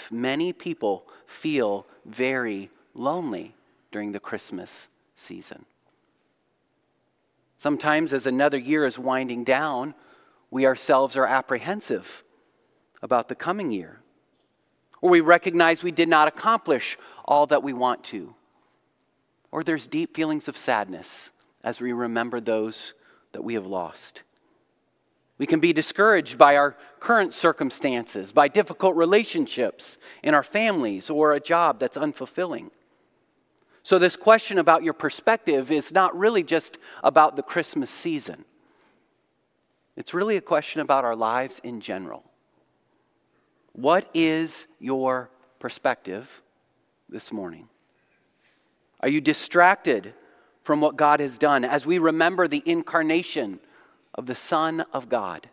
life, many people feel very lonely during the Christmas season. Sometimes, as another year is winding down, we ourselves are apprehensive about the coming year. Or we recognize we did not accomplish all that we want to. Or there's deep feelings of sadness as we remember those that we have lost. We can be discouraged by our current circumstances, by difficult relationships in our families, or a job that's unfulfilling. So, this question about your perspective is not really just about the Christmas season, it's really a question about our lives in general. What is your perspective this morning? Are you distracted from what God has done as we remember the incarnation of the Son of God?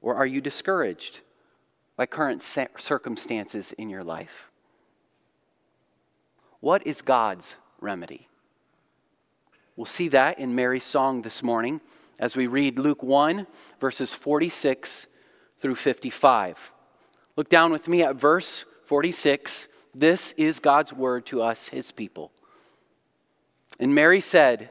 Or are you discouraged by current circumstances in your life? What is God's remedy? We'll see that in Mary's song this morning as we read Luke 1, verses 46 through 55. Look down with me at verse 46. This is God's word to us, his people. And Mary said,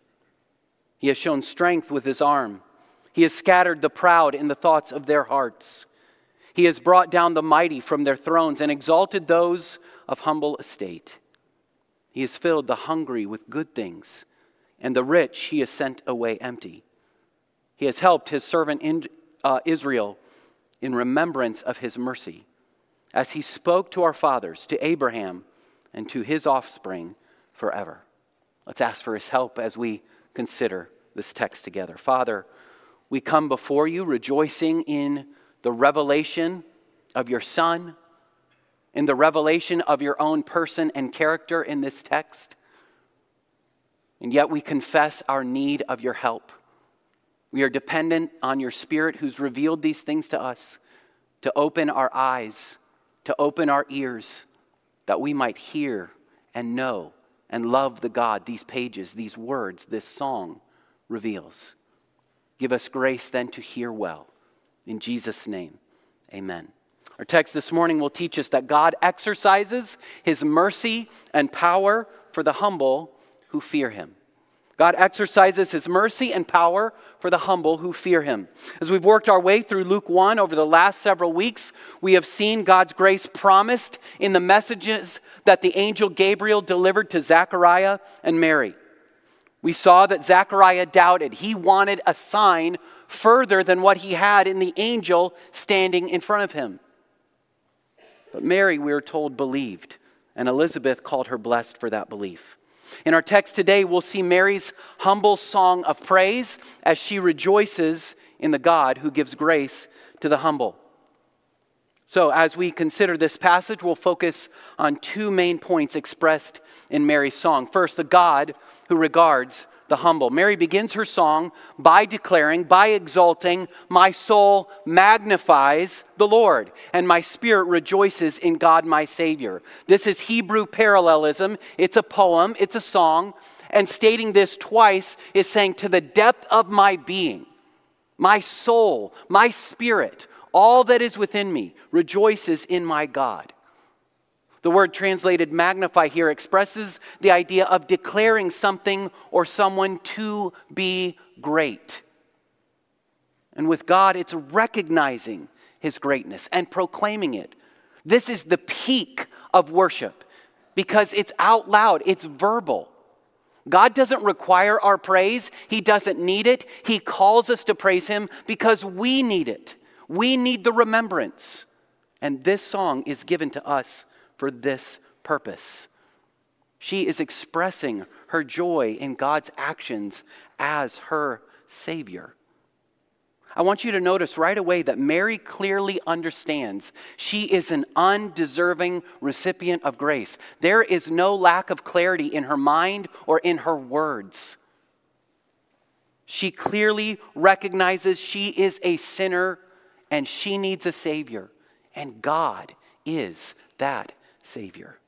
He has shown strength with his arm. He has scattered the proud in the thoughts of their hearts. He has brought down the mighty from their thrones and exalted those of humble estate. He has filled the hungry with good things, and the rich he has sent away empty. He has helped his servant in, uh, Israel in remembrance of his mercy, as he spoke to our fathers, to Abraham, and to his offspring forever. Let's ask for his help as we consider this text together. Father, we come before you rejoicing in the revelation of your Son, in the revelation of your own person and character in this text. And yet we confess our need of your help. We are dependent on your Spirit who's revealed these things to us to open our eyes, to open our ears, that we might hear and know and love the God these pages, these words, this song reveals. Give us grace then to hear well. In Jesus' name, amen. Our text this morning will teach us that God exercises his mercy and power for the humble who fear him. God exercises his mercy and power for the humble who fear him. As we've worked our way through Luke 1 over the last several weeks, we have seen God's grace promised in the messages that the angel Gabriel delivered to Zechariah and Mary. We saw that Zechariah doubted. He wanted a sign further than what he had in the angel standing in front of him. But Mary, we are told, believed, and Elizabeth called her blessed for that belief. In our text today, we'll see Mary's humble song of praise as she rejoices in the God who gives grace to the humble. So, as we consider this passage, we'll focus on two main points expressed in Mary's song. First, the God who regards the humble. Mary begins her song by declaring, by exalting, My soul magnifies the Lord, and my spirit rejoices in God my Savior. This is Hebrew parallelism. It's a poem, it's a song, and stating this twice is saying, To the depth of my being, my soul, my spirit, all that is within me rejoices in my God. The word translated magnify here expresses the idea of declaring something or someone to be great. And with God, it's recognizing his greatness and proclaiming it. This is the peak of worship because it's out loud, it's verbal. God doesn't require our praise, He doesn't need it. He calls us to praise Him because we need it. We need the remembrance. And this song is given to us for this purpose. She is expressing her joy in God's actions as her Savior. I want you to notice right away that Mary clearly understands she is an undeserving recipient of grace. There is no lack of clarity in her mind or in her words. She clearly recognizes she is a sinner and she needs a Savior, and God is that Savior.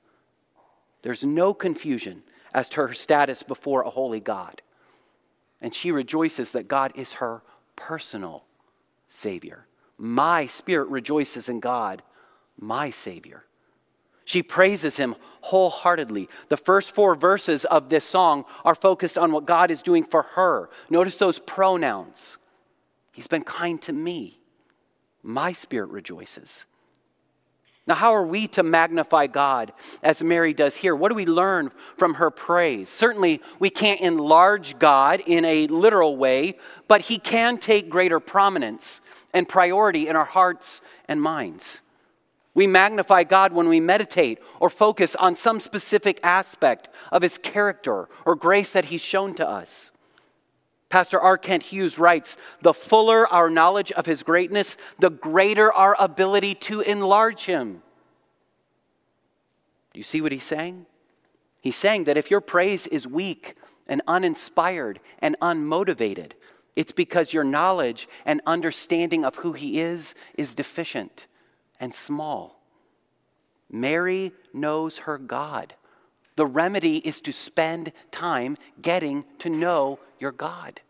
There's no confusion as to her status before a holy God. And she rejoices that God is her personal Savior. My spirit rejoices in God, my Savior. She praises him wholeheartedly. The first four verses of this song are focused on what God is doing for her. Notice those pronouns. He's been kind to me. My spirit rejoices. Now, how are we to magnify God as Mary does here? What do we learn from her praise? Certainly, we can't enlarge God in a literal way, but He can take greater prominence and priority in our hearts and minds. We magnify God when we meditate or focus on some specific aspect of His character or grace that He's shown to us. Pastor R. Kent Hughes writes The fuller our knowledge of His greatness, the greater our ability to enlarge Him. Do you see what he's saying? He's saying that if your praise is weak and uninspired and unmotivated, it's because your knowledge and understanding of who He is is deficient and small. Mary knows her God. The remedy is to spend time getting to know your God.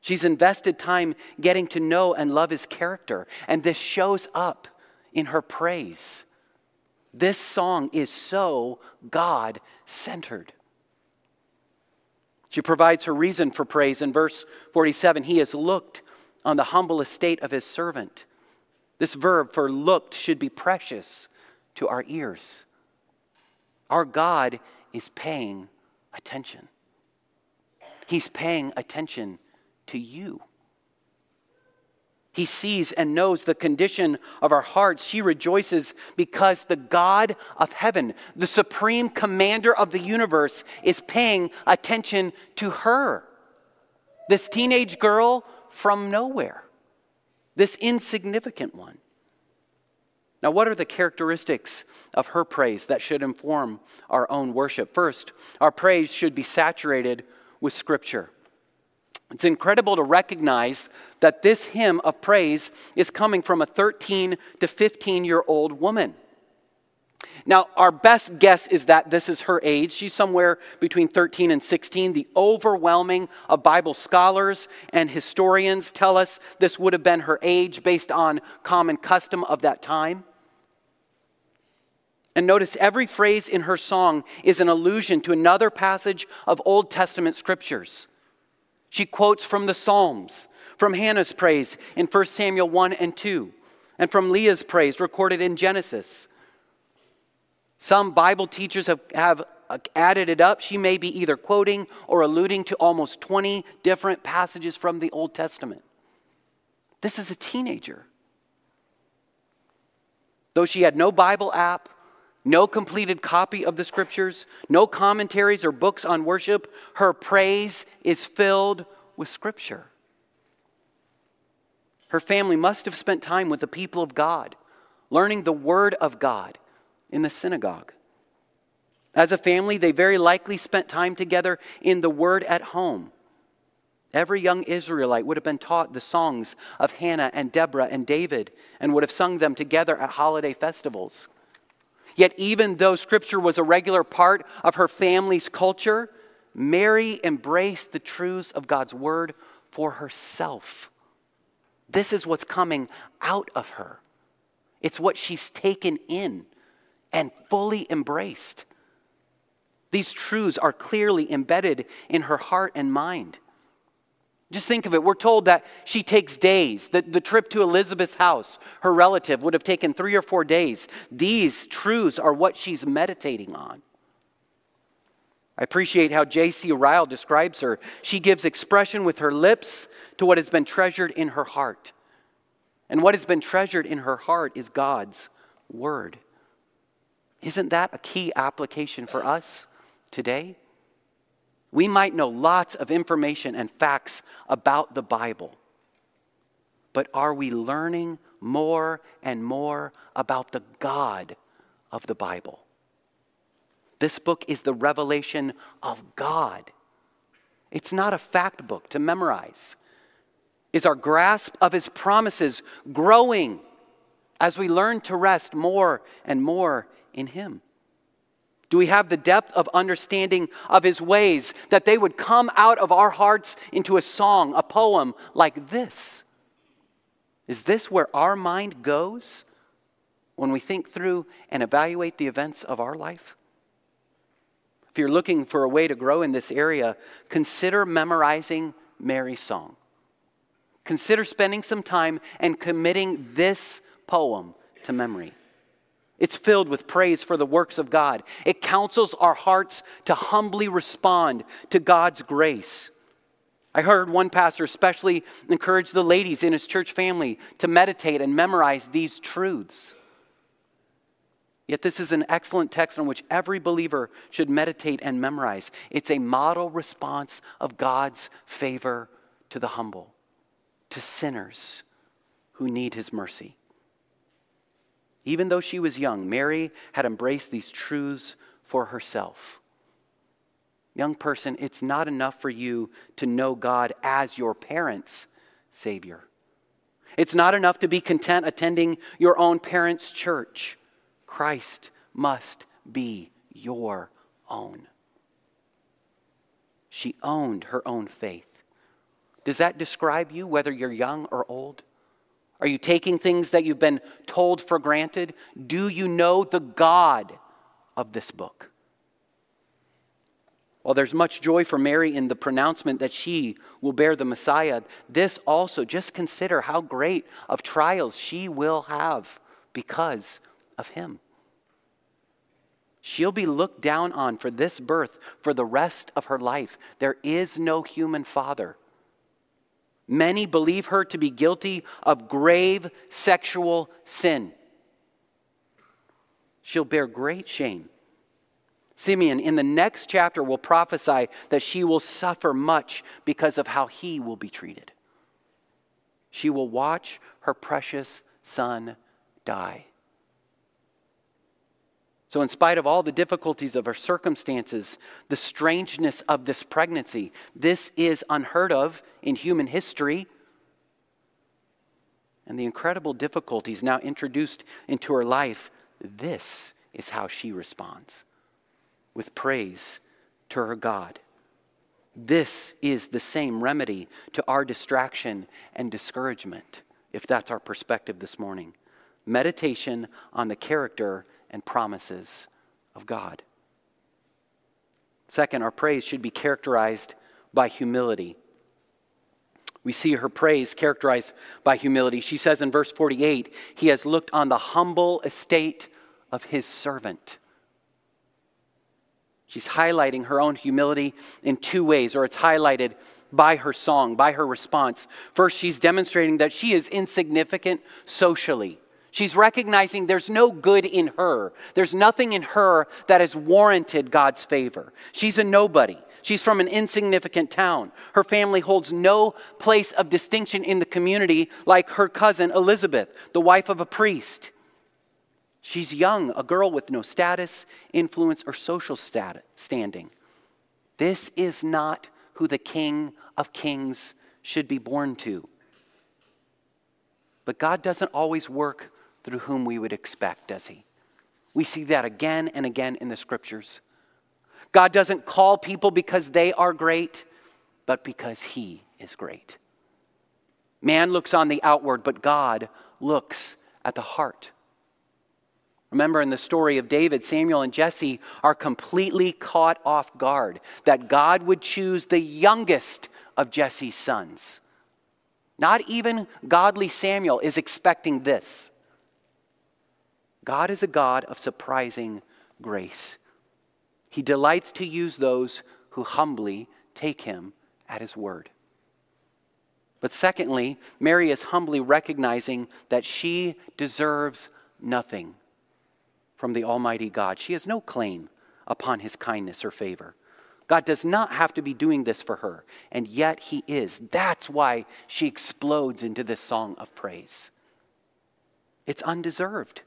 She's invested time getting to know and love his character, and this shows up in her praise. This song is so God centered. She provides her reason for praise in verse 47. He has looked on the humble estate of his servant. This verb for looked should be precious to our ears. Our God is paying attention. He's paying attention to you. He sees and knows the condition of our hearts. She rejoices because the God of heaven, the supreme commander of the universe, is paying attention to her. This teenage girl from nowhere this insignificant one. Now, what are the characteristics of her praise that should inform our own worship? First, our praise should be saturated with Scripture. It's incredible to recognize that this hymn of praise is coming from a 13 to 15 year old woman. Now, our best guess is that this is her age. She's somewhere between 13 and 16. The overwhelming of Bible scholars and historians tell us this would have been her age based on common custom of that time. And notice every phrase in her song is an allusion to another passage of Old Testament scriptures. She quotes from the Psalms, from Hannah's praise in 1 Samuel 1 and 2, and from Leah's praise recorded in Genesis. Some Bible teachers have, have uh, added it up. She may be either quoting or alluding to almost 20 different passages from the Old Testament. This is a teenager. Though she had no Bible app, no completed copy of the scriptures, no commentaries or books on worship, her praise is filled with scripture. Her family must have spent time with the people of God, learning the word of God in the synagogue. As a family, they very likely spent time together in the Word at home. Every young Israelite would have been taught the songs of Hannah and Deborah and David and would have sung them together at holiday festivals. Yet, even though Scripture was a regular part of her family's culture, Mary embraced the truths of God's Word for herself. This is what's coming out of her, it's what she's taken in and fully embraced. These truths are clearly embedded in her heart and mind. Just think of it. We're told that she takes days. The, the trip to Elizabeth's house, her relative, would have taken three or four days. These truths are what she's meditating on. I appreciate how J.C. Ryle describes her. She gives expression with her lips to what has been treasured in her heart. And what has been treasured in her heart is God's word. Isn't that a key application for us today? We might know lots of information and facts about the Bible, but are we learning more and more about the God of the Bible? This book is the revelation of God. It's not a fact book to memorize. Is our grasp of his promises growing as we learn to rest more and more in him? Do we have the depth of understanding of his ways that they would come out of our hearts into a song, a poem like this? Is this where our mind goes when we think through and evaluate the events of our life? If you're looking for a way to grow in this area, consider memorizing Mary's song. Consider spending some time and committing this poem to memory. It's filled with praise for the works of God. It counsels our hearts to humbly respond to God's grace. I heard one pastor especially encourage the ladies in his church family to meditate and memorize these truths. Yet, this is an excellent text on which every believer should meditate and memorize. It's a model response of God's favor to the humble, to sinners who need his mercy. Even though she was young, Mary had embraced these truths for herself. Young person, it's not enough for you to know God as your parents' Savior. It's not enough to be content attending your own parents' church. Christ must be your own. She owned her own faith. Does that describe you, whether you're young or old? Are you taking things that you've been told for granted? Do you know the God of this book? While there's much joy for Mary in the pronouncement that she will bear the Messiah, this also, just consider how great of trials she will have because of him. She'll be looked down on for this birth for the rest of her life. There is no human father. Many believe her to be guilty of grave sexual sin. She'll bear great shame. Simeon, in the next chapter, will prophesy that she will suffer much because of how he will be treated. She will watch her precious son die. So, in spite of all the difficulties of her circumstances, the strangeness of this pregnancy, this is unheard of in human history. And the incredible difficulties now introduced into her life, this is how she responds with praise to her God. This is the same remedy to our distraction and discouragement, if that's our perspective this morning. Meditation on the character and promises of God. Second, our praise should be characterized by humility. We see her praise characterized by humility. She says in verse 48 He has looked on the humble estate of His servant. She's highlighting her own humility in two ways, or it's highlighted by her song, by her response. First, she's demonstrating that she is insignificant socially. She's recognizing there's no good in her. There's nothing in her that has warranted God's favor. She's a nobody. She's from an insignificant town. Her family holds no place of distinction in the community like her cousin Elizabeth, the wife of a priest. She's young, a girl with no status, influence, or social standing. This is not who the King of Kings should be born to. But God doesn't always work through whom we would expect, does he? We see that again and again in the scriptures. God doesn't call people because they are great, but because he is great. Man looks on the outward, but God looks at the heart. Remember in the story of David, Samuel and Jesse are completely caught off guard that God would choose the youngest of Jesse's sons. Not even godly Samuel is expecting this. God is a God of surprising grace. He delights to use those who humbly take him at his word. But secondly, Mary is humbly recognizing that she deserves nothing from the Almighty God. She has no claim upon his kindness or favor. God does not have to be doing this for her, and yet He is. That's why she explodes into this song of praise. It's undeserved.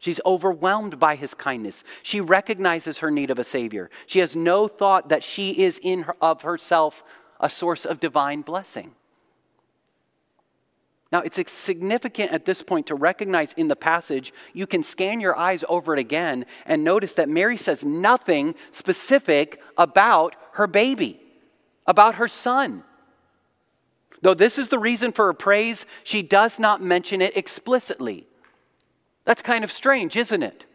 She's overwhelmed by his kindness. She recognizes her need of a Savior. She has no thought that she is in her, of herself a source of divine blessing. Now, it's significant at this point to recognize in the passage, you can scan your eyes over it again and notice that Mary says nothing specific about her baby, about her son. Though this is the reason for her praise, she does not mention it explicitly. That's kind of strange, isn't it?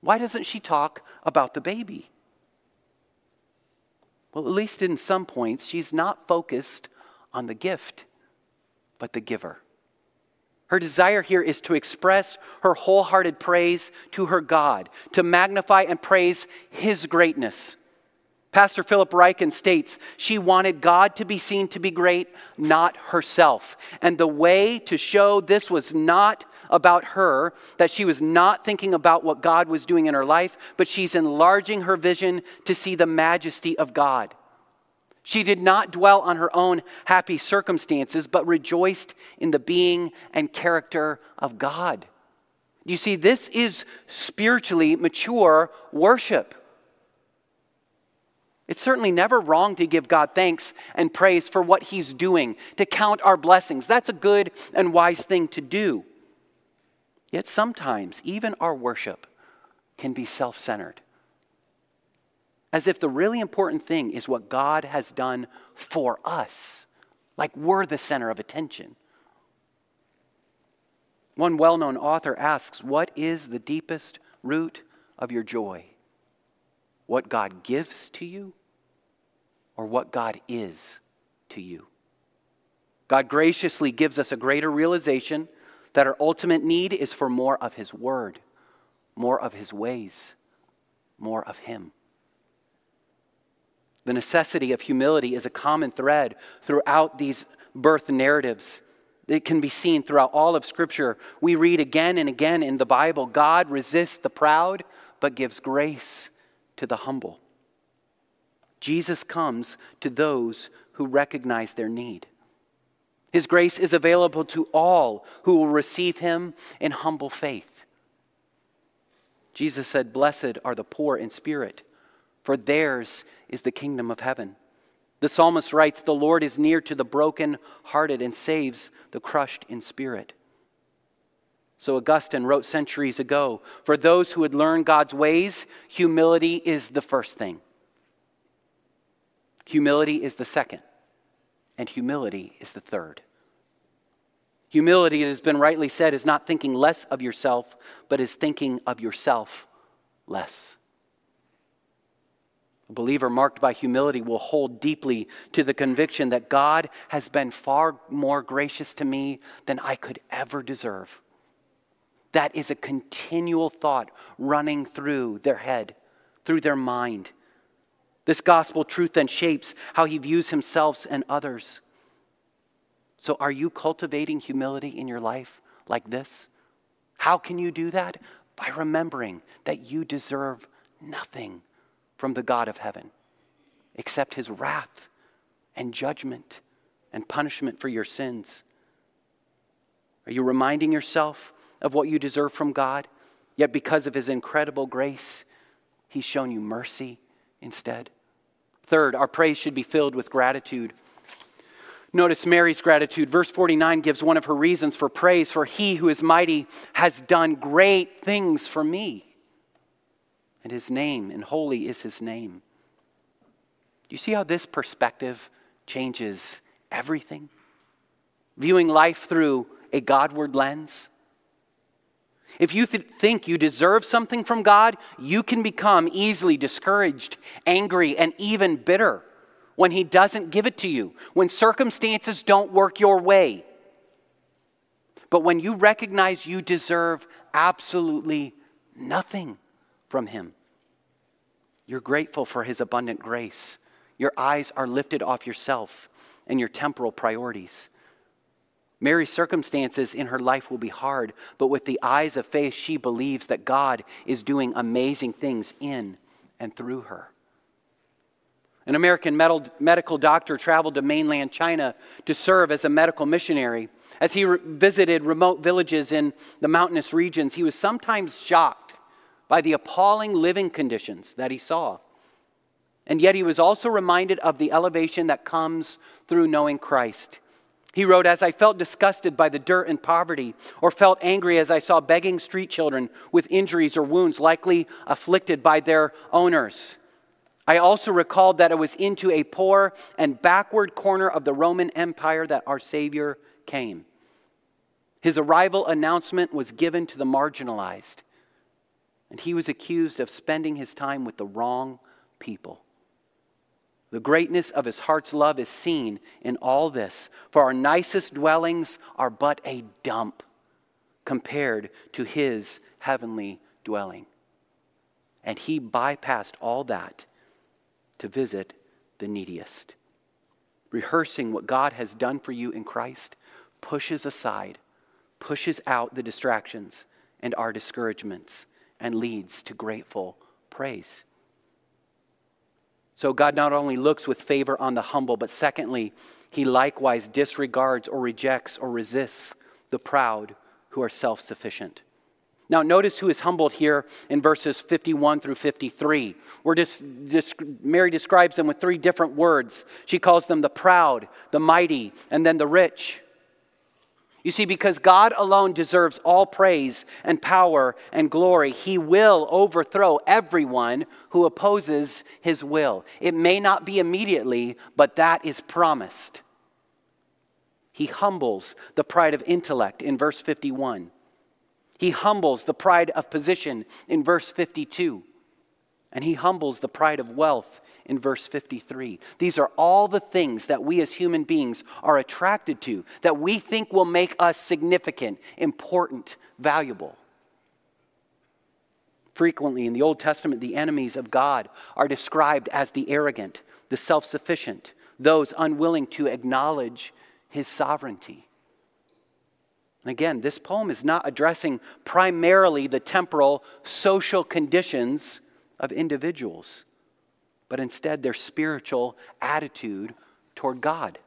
Why doesn't she talk about the baby? Well, at least in some points, she's not focused on the gift, but the giver. Her desire here is to express her wholehearted praise to her God, to magnify and praise His greatness. Pastor Philip Ryken states she wanted God to be seen to be great, not herself. And the way to show this was not about her, that she was not thinking about what God was doing in her life, but she's enlarging her vision to see the majesty of God. She did not dwell on her own happy circumstances, but rejoiced in the being and character of God. You see, this is spiritually mature worship. It's certainly never wrong to give God thanks and praise for what He's doing, to count our blessings. That's a good and wise thing to do. Yet sometimes, even our worship can be self centered. As if the really important thing is what God has done for us, like we're the center of attention. One well known author asks, What is the deepest root of your joy? What God gives to you, or what God is to you? God graciously gives us a greater realization that our ultimate need is for more of His Word, more of His ways, more of Him. The necessity of humility is a common thread throughout these birth narratives. It can be seen throughout all of Scripture. We read again and again in the Bible God resists the proud, but gives grace to the humble. Jesus comes to those who recognize their need. His grace is available to all who will receive him in humble faith. Jesus said, Blessed are the poor in spirit, for theirs is the kingdom of heaven. The psalmist writes, The Lord is near to the broken-hearted and saves the crushed in spirit. So Augustine wrote centuries ago For those who would learn God's ways, humility is the first thing. Humility is the second and humility is the third. Humility, it has been rightly said, is not thinking less of yourself, but is thinking of yourself less. A believer marked by humility will hold deeply to the conviction that God has been far more gracious to me than I could ever deserve. That is a continual thought running through their head, through their mind. This gospel truth then shapes how he views himself and others. So, are you cultivating humility in your life like this? How can you do that? By remembering that you deserve nothing from the God of heaven except his wrath and judgment and punishment for your sins. Are you reminding yourself of what you deserve from God? Yet, because of his incredible grace, he's shown you mercy instead. Third, our praise should be filled with gratitude. Notice Mary's gratitude. Verse 49 gives one of her reasons for praise for he who is mighty has done great things for me. And his name, and holy is his name. You see how this perspective changes everything? Viewing life through a Godward lens. If you th- think you deserve something from God, you can become easily discouraged, angry, and even bitter when He doesn't give it to you, when circumstances don't work your way. But when you recognize you deserve absolutely nothing from Him, you're grateful for His abundant grace. Your eyes are lifted off yourself and your temporal priorities. Mary's circumstances in her life will be hard, but with the eyes of faith, she believes that God is doing amazing things in and through her. An American medical doctor traveled to mainland China to serve as a medical missionary. As he re- visited remote villages in the mountainous regions, he was sometimes shocked by the appalling living conditions that he saw. And yet he was also reminded of the elevation that comes through knowing Christ. He wrote, As I felt disgusted by the dirt and poverty, or felt angry as I saw begging street children with injuries or wounds likely afflicted by their owners. I also recalled that it was into a poor and backward corner of the Roman Empire that our Savior came. His arrival announcement was given to the marginalized, and he was accused of spending his time with the wrong people. The greatness of his heart's love is seen in all this, for our nicest dwellings are but a dump compared to his heavenly dwelling. And he bypassed all that to visit the neediest. Rehearsing what God has done for you in Christ pushes aside, pushes out the distractions and our discouragements, and leads to grateful praise. So God not only looks with favor on the humble, but secondly, he likewise disregards or rejects or resists the proud who are self sufficient. Now, notice who is humbled here in verses 51 through 53. We're just, just, Mary describes them with three different words. She calls them the proud, the mighty, and then the rich. You see, because God alone deserves all praise and power and glory, He will overthrow everyone who opposes His will. It may not be immediately, but that is promised. He humbles the pride of intellect in verse 51. He humbles the pride of position in verse 52. And he humbles the pride of wealth in verse 53. These are all the things that we as human beings are attracted to, that we think will make us significant, important, valuable. Frequently in the Old Testament, the enemies of God are described as the arrogant, the self sufficient, those unwilling to acknowledge his sovereignty. And again, this poem is not addressing primarily the temporal social conditions of individuals, but instead their spiritual attitude toward God.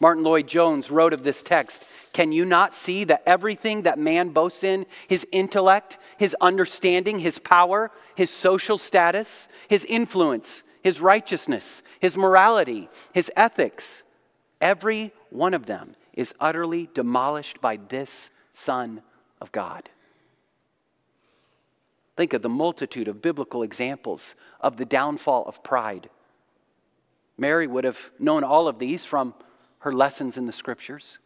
Martyn Lloyd-Jones wrote of this text Can you not see that everything that man boasts in, his intellect, his understanding, his power, his social status, his influence, his righteousness, his morality, his ethics, every one of them is utterly demolished by this Son of God. Think of the multitude of biblical examples of the downfall of pride. Mary would have known all of these from her lessons in the scriptures.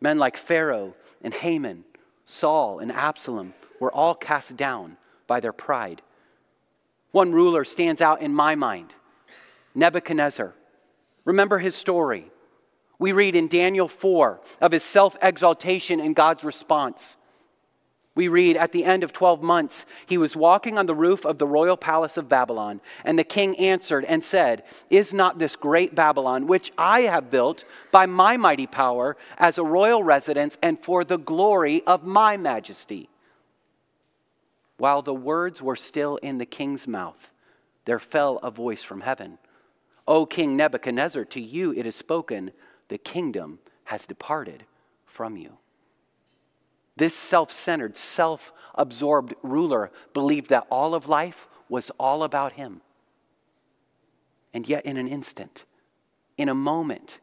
Men like Pharaoh and Haman, Saul and Absalom were all cast down by their pride. One ruler stands out in my mind Nebuchadnezzar. Remember his story. We read in Daniel 4 of his self exaltation and God's response. We read at the end of 12 months, he was walking on the roof of the royal palace of Babylon, and the king answered and said, Is not this great Babylon, which I have built by my mighty power as a royal residence and for the glory of my majesty? While the words were still in the king's mouth, there fell a voice from heaven O King Nebuchadnezzar, to you it is spoken the kingdom has departed from you. This self centered, self absorbed ruler believed that all of life was all about him. And yet, in an instant, in a moment,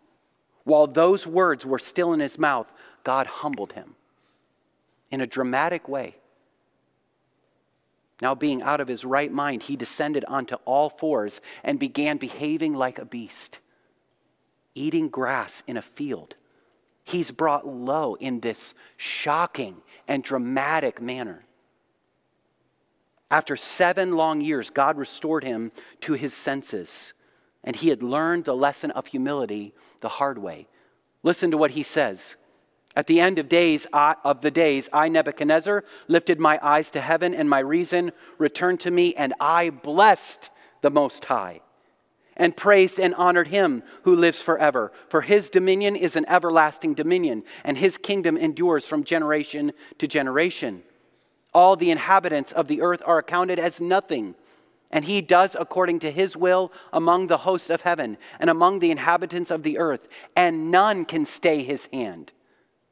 while those words were still in his mouth, God humbled him in a dramatic way. Now, being out of his right mind, he descended onto all fours and began behaving like a beast eating grass in a field. He's brought low in this shocking and dramatic manner. After seven long years, God restored him to his senses, and he had learned the lesson of humility the hard way. Listen to what he says. At the end of days I, of the days, I Nebuchadnezzar lifted my eyes to heaven, and my reason returned to me, and I blessed the Most High and praised and honored him who lives forever. For his dominion is an everlasting dominion, and his kingdom endures from generation to generation. All the inhabitants of the earth are accounted as nothing, and he does according to his will among the hosts of heaven and among the inhabitants of the earth, and none can stay his hand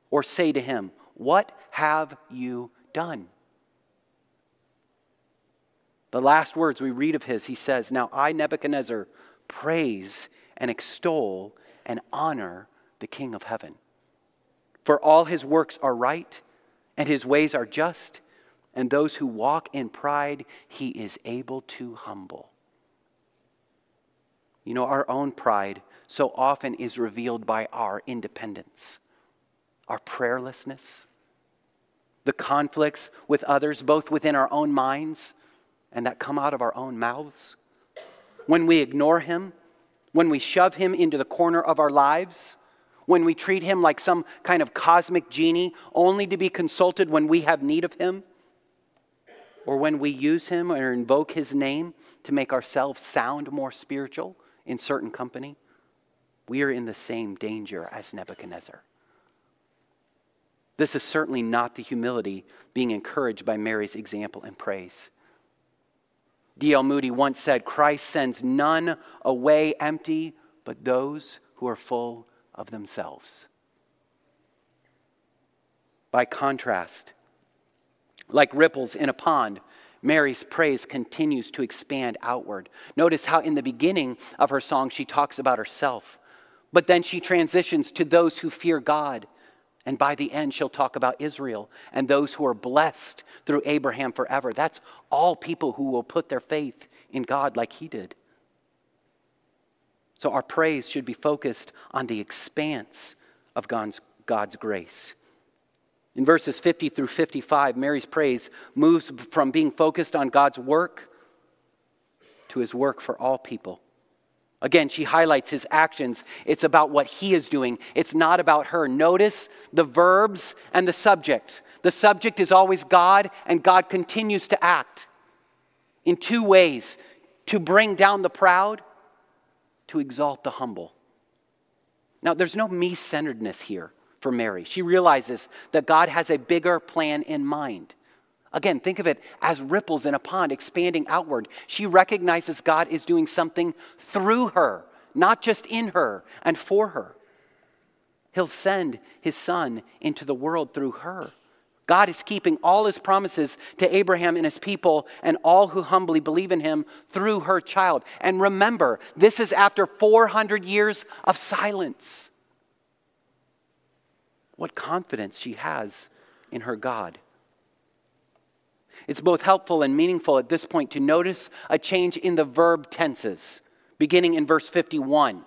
or say to him, What have you done? The last words we read of his, he says, Now I, Nebuchadnezzar, praise and extol and honor the King of heaven. For all his works are right, and his ways are just and those who walk in pride, he is able to humble. You know, our own pride so often is revealed by our independence, our prayerlessness, the conflicts with others, both within our own minds and that come out of our own mouths. When we ignore him, when we shove him into the corner of our lives, when we treat him like some kind of cosmic genie only to be consulted when we have need of him or when we use him or invoke his name to make ourselves sound more spiritual in certain company, we are in the same danger as Nebuchadnezzar. This is certainly not the humility being encouraged by Mary's example and praise. D.L. Moody once said, Christ sends none away empty, but those who are full of themselves. By contrast, like ripples in a pond, Mary's praise continues to expand outward. Notice how in the beginning of her song she talks about herself, but then she transitions to those who fear God. And by the end, she'll talk about Israel and those who are blessed through Abraham forever. That's all people who will put their faith in God like he did. So our praise should be focused on the expanse of God's, God's grace. In verses 50 through 55, Mary's praise moves from being focused on God's work to his work for all people. Again, she highlights his actions. It's about what he is doing, it's not about her. Notice the verbs and the subject. The subject is always God, and God continues to act in two ways to bring down the proud, to exalt the humble. Now, there's no me centeredness here for Mary. She realizes that God has a bigger plan in mind. Again, think of it as ripples in a pond expanding outward. She recognizes God is doing something through her, not just in her and for her. He'll send his son into the world through her. God is keeping all his promises to Abraham and his people and all who humbly believe in him through her child. And remember, this is after 400 years of silence what confidence she has in her God. It's both helpful and meaningful at this point to notice a change in the verb tenses, beginning in verse 51.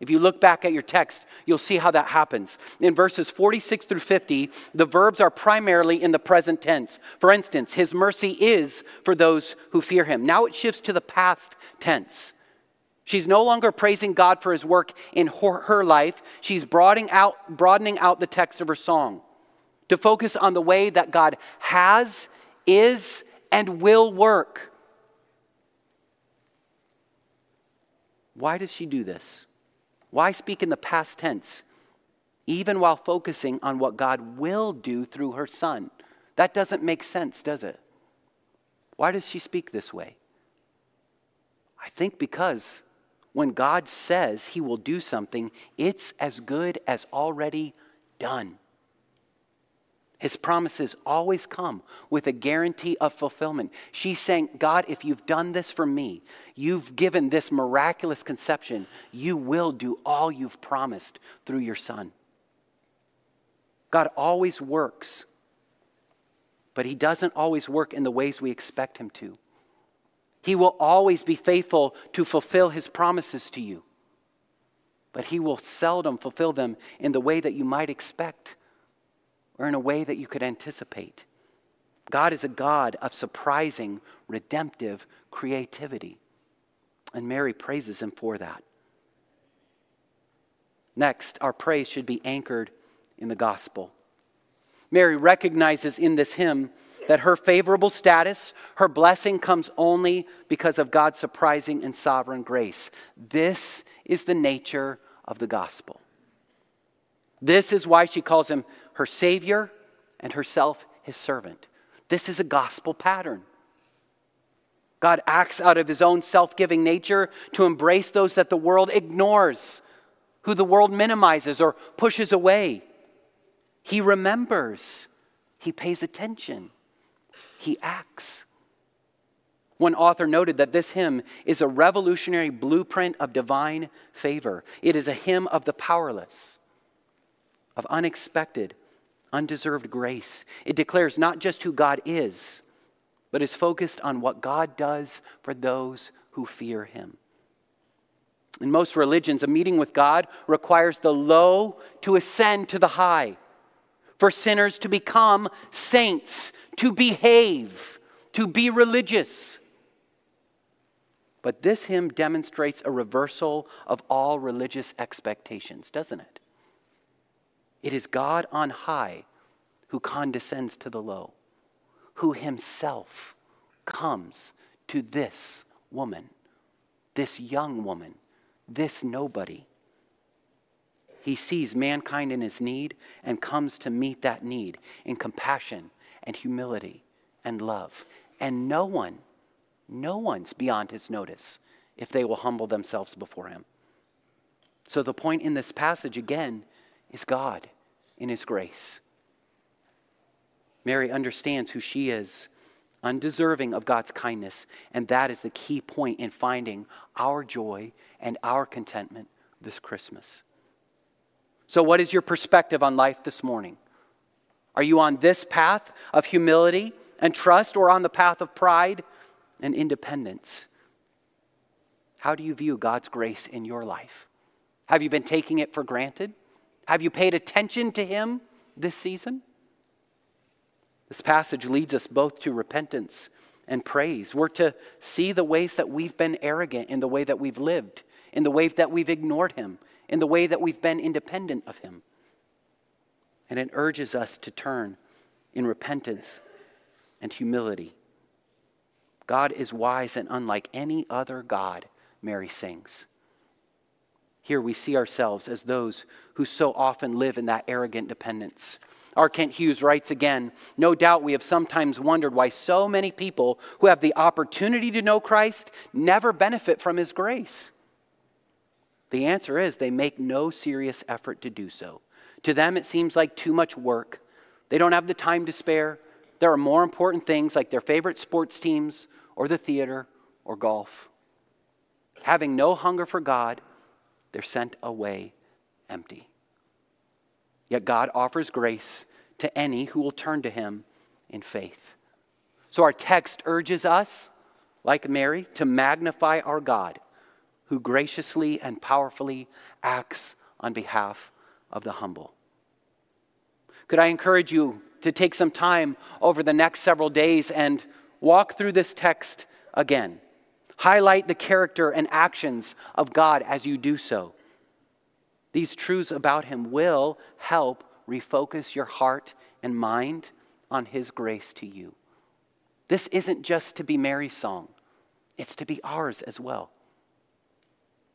If you look back at your text, you'll see how that happens. In verses 46 through 50, the verbs are primarily in the present tense. For instance, his mercy is for those who fear him. Now it shifts to the past tense. She's no longer praising God for his work in her, life. She's broadening out, broadening out the text of her song to focus on the way that God has, is, and will work. Why does she do this? Why speak in the past tense, even while focusing on what God will do through her son? That doesn't make sense, does it? Why does she speak this way? I think because when God says he will do something, it's as good as already done. His promises always come with a guarantee of fulfillment. She's saying, God, if you've done this for me, you've given this miraculous conception, you will do all you've promised through your Son. God always works, but He doesn't always work in the ways we expect Him to. He will always be faithful to fulfill his promises to you. But he will seldom fulfill them in the way that you might expect or in a way that you could anticipate. God is a God of surprising, redemptive creativity. And Mary praises him for that. Next, our praise should be anchored in the gospel. Mary recognizes in this hymn that her favorable status, her blessing comes only because of God's surprising and sovereign grace. This is the nature of the gospel. This is why she calls him her Savior and herself his servant. This is a gospel pattern. God acts out of his own self giving nature to embrace those that the world ignores, who the world minimizes or pushes away. He remembers, he pays attention, he acts. One author noted that this hymn is a revolutionary blueprint of divine favor. It is a hymn of the powerless, of unexpected, undeserved grace. It declares not just who God is, but is focused on what God does for those who fear him. In most religions, a meeting with God requires the low to ascend to the high, for sinners to become saints, to behave, to be religious. But this hymn demonstrates a reversal of all religious expectations, doesn't it? It is God on high who condescends to the low, who himself comes to this woman, this young woman, this nobody. He sees mankind in his need and comes to meet that need in compassion and humility and love. And no one no one's beyond his notice if they will humble themselves before him. So the point in this passage again is God in his grace. Mary understands who she is, undeserving of God's kindness, and that is the key point in finding our joy and our contentment this Christmas. So, what is your perspective on life this morning? Are you on this path of humility and trust or on the path of pride and independence. How do you view God's grace in your life? Have you been taking it for granted? Have you paid attention to Him this season? This passage leads us both to repentance and praise. We're to see the ways that we've been arrogant in the way that we've lived, in the way that we've ignored Him, in the way that we've been independent of Him. And it urges us to turn in repentance and humility God is wise and unlike any other God, Mary sings. Here we see ourselves as those who so often live in that arrogant dependence. R. Kent Hughes writes again No doubt we have sometimes wondered why so many people who have the opportunity to know Christ never benefit from his grace. The answer is they make no serious effort to do so. To them, it seems like too much work. They don't have the time to spare. There are more important things like their favorite sports teams or the theater or golf. Having no hunger for God, they're sent away empty. Yet God offers grace to any who will turn to him in faith. So our text urges us, like Mary, to magnify our God who graciously and powerfully acts on behalf of the humble. Could I encourage you to take some time over the next several days and walk through this text again. Highlight the character and actions of God as you do so. These truths about Him will help refocus your heart and mind on His grace to you. This isn't just to be Mary's song, it's to be ours as well.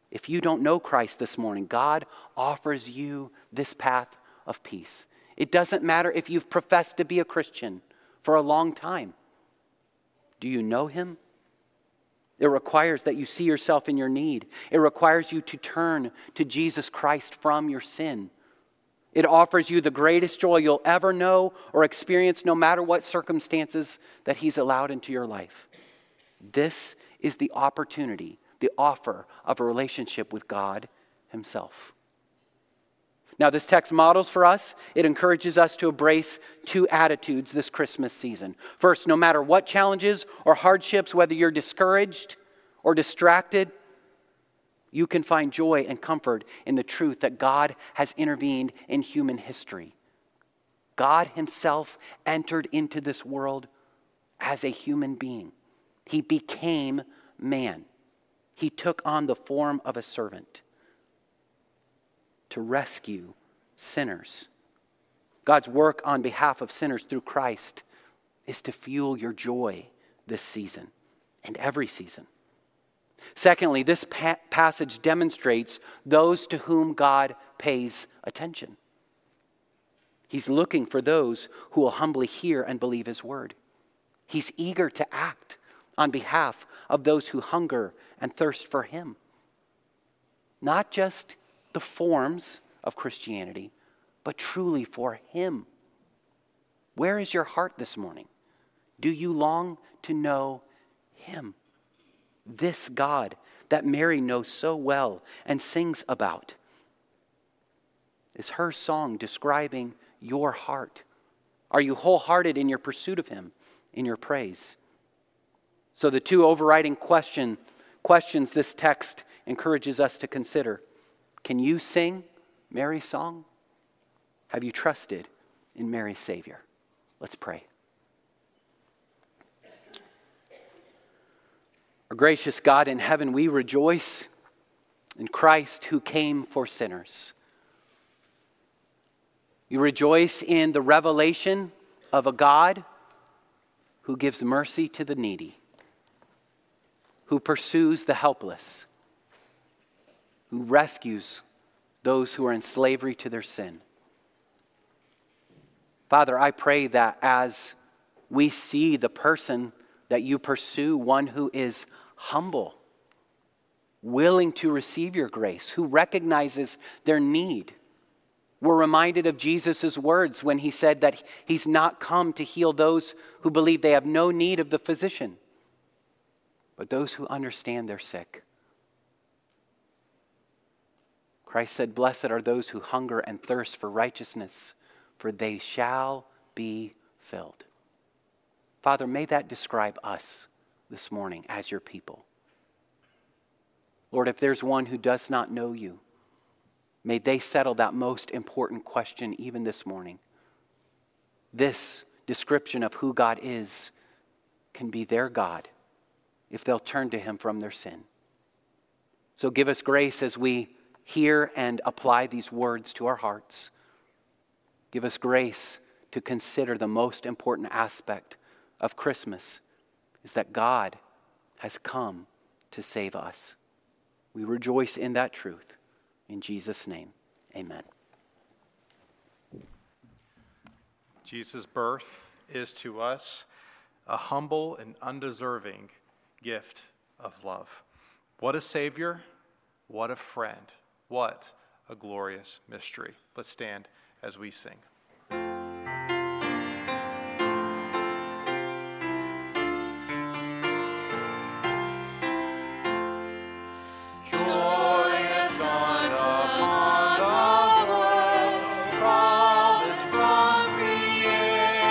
If you don't know Christ this morning, God offers you this path of peace. It doesn't matter if you've professed to be a Christian for a long time. Do you know him? It requires that you see yourself in your need. It requires you to turn to Jesus Christ from your sin. It offers you the greatest joy you'll ever know or experience, no matter what circumstances that He's allowed into your life. This is the opportunity, the offer of a relationship with God Himself. Now, this text models for us, it encourages us to embrace two attitudes this Christmas season. First, no matter what challenges or hardships, whether you're discouraged or distracted, you can find joy and comfort in the truth that God has intervened in human history. God Himself entered into this world as a human being, He became man, He took on the form of a servant to rescue sinners. God's work on behalf of sinners through Christ is to fuel your joy this season and every season. Secondly, this pa- passage demonstrates those to whom God pays attention. He's looking for those who will humbly hear and believe his word. He's eager to act on behalf of those who hunger and thirst for Him. Not just the forms of Christianity, but truly for Him. Where is your heart this morning? Do you long to know Him? This God that Mary knows so well and sings about. Is her song describing your heart? Are you wholehearted in your pursuit of Him, in your praise? So, the two overriding question, questions this text encourages us to consider Can you sing Mary's song? Have you trusted in Mary's Savior? Let's pray. Our gracious God in heaven, we rejoice in Christ who came for sinners. We rejoice in the revelation of a God who gives mercy to the needy, who pursues the helpless, who rescues those who are in slavery to their sin. Father, I pray that as we see the person that you pursue, one who is humble, willing to receive your grace, who recognizes their need. We're reminded of Jesus' words when he said that he's not come to heal those who believe they have no need of the physician, but those who understand they're sick. Christ said, Blessed are those who hunger and thirst for righteousness, for they shall be filled. Father, may that describe us this morning as your people. Lord, if there's one who does not know you, may they settle that most important question even this morning. This description of who God is can be their God if they'll turn to him from their sin. So give us grace as we hear and apply these words to our hearts. Give us grace to consider the most important aspect of Christmas is that God has come to save us. We rejoice in that truth. In Jesus' name, amen. Jesus' birth is to us a humble and undeserving gift of love. What a Savior! What a friend! What a glorious mystery. Let's stand as we sing.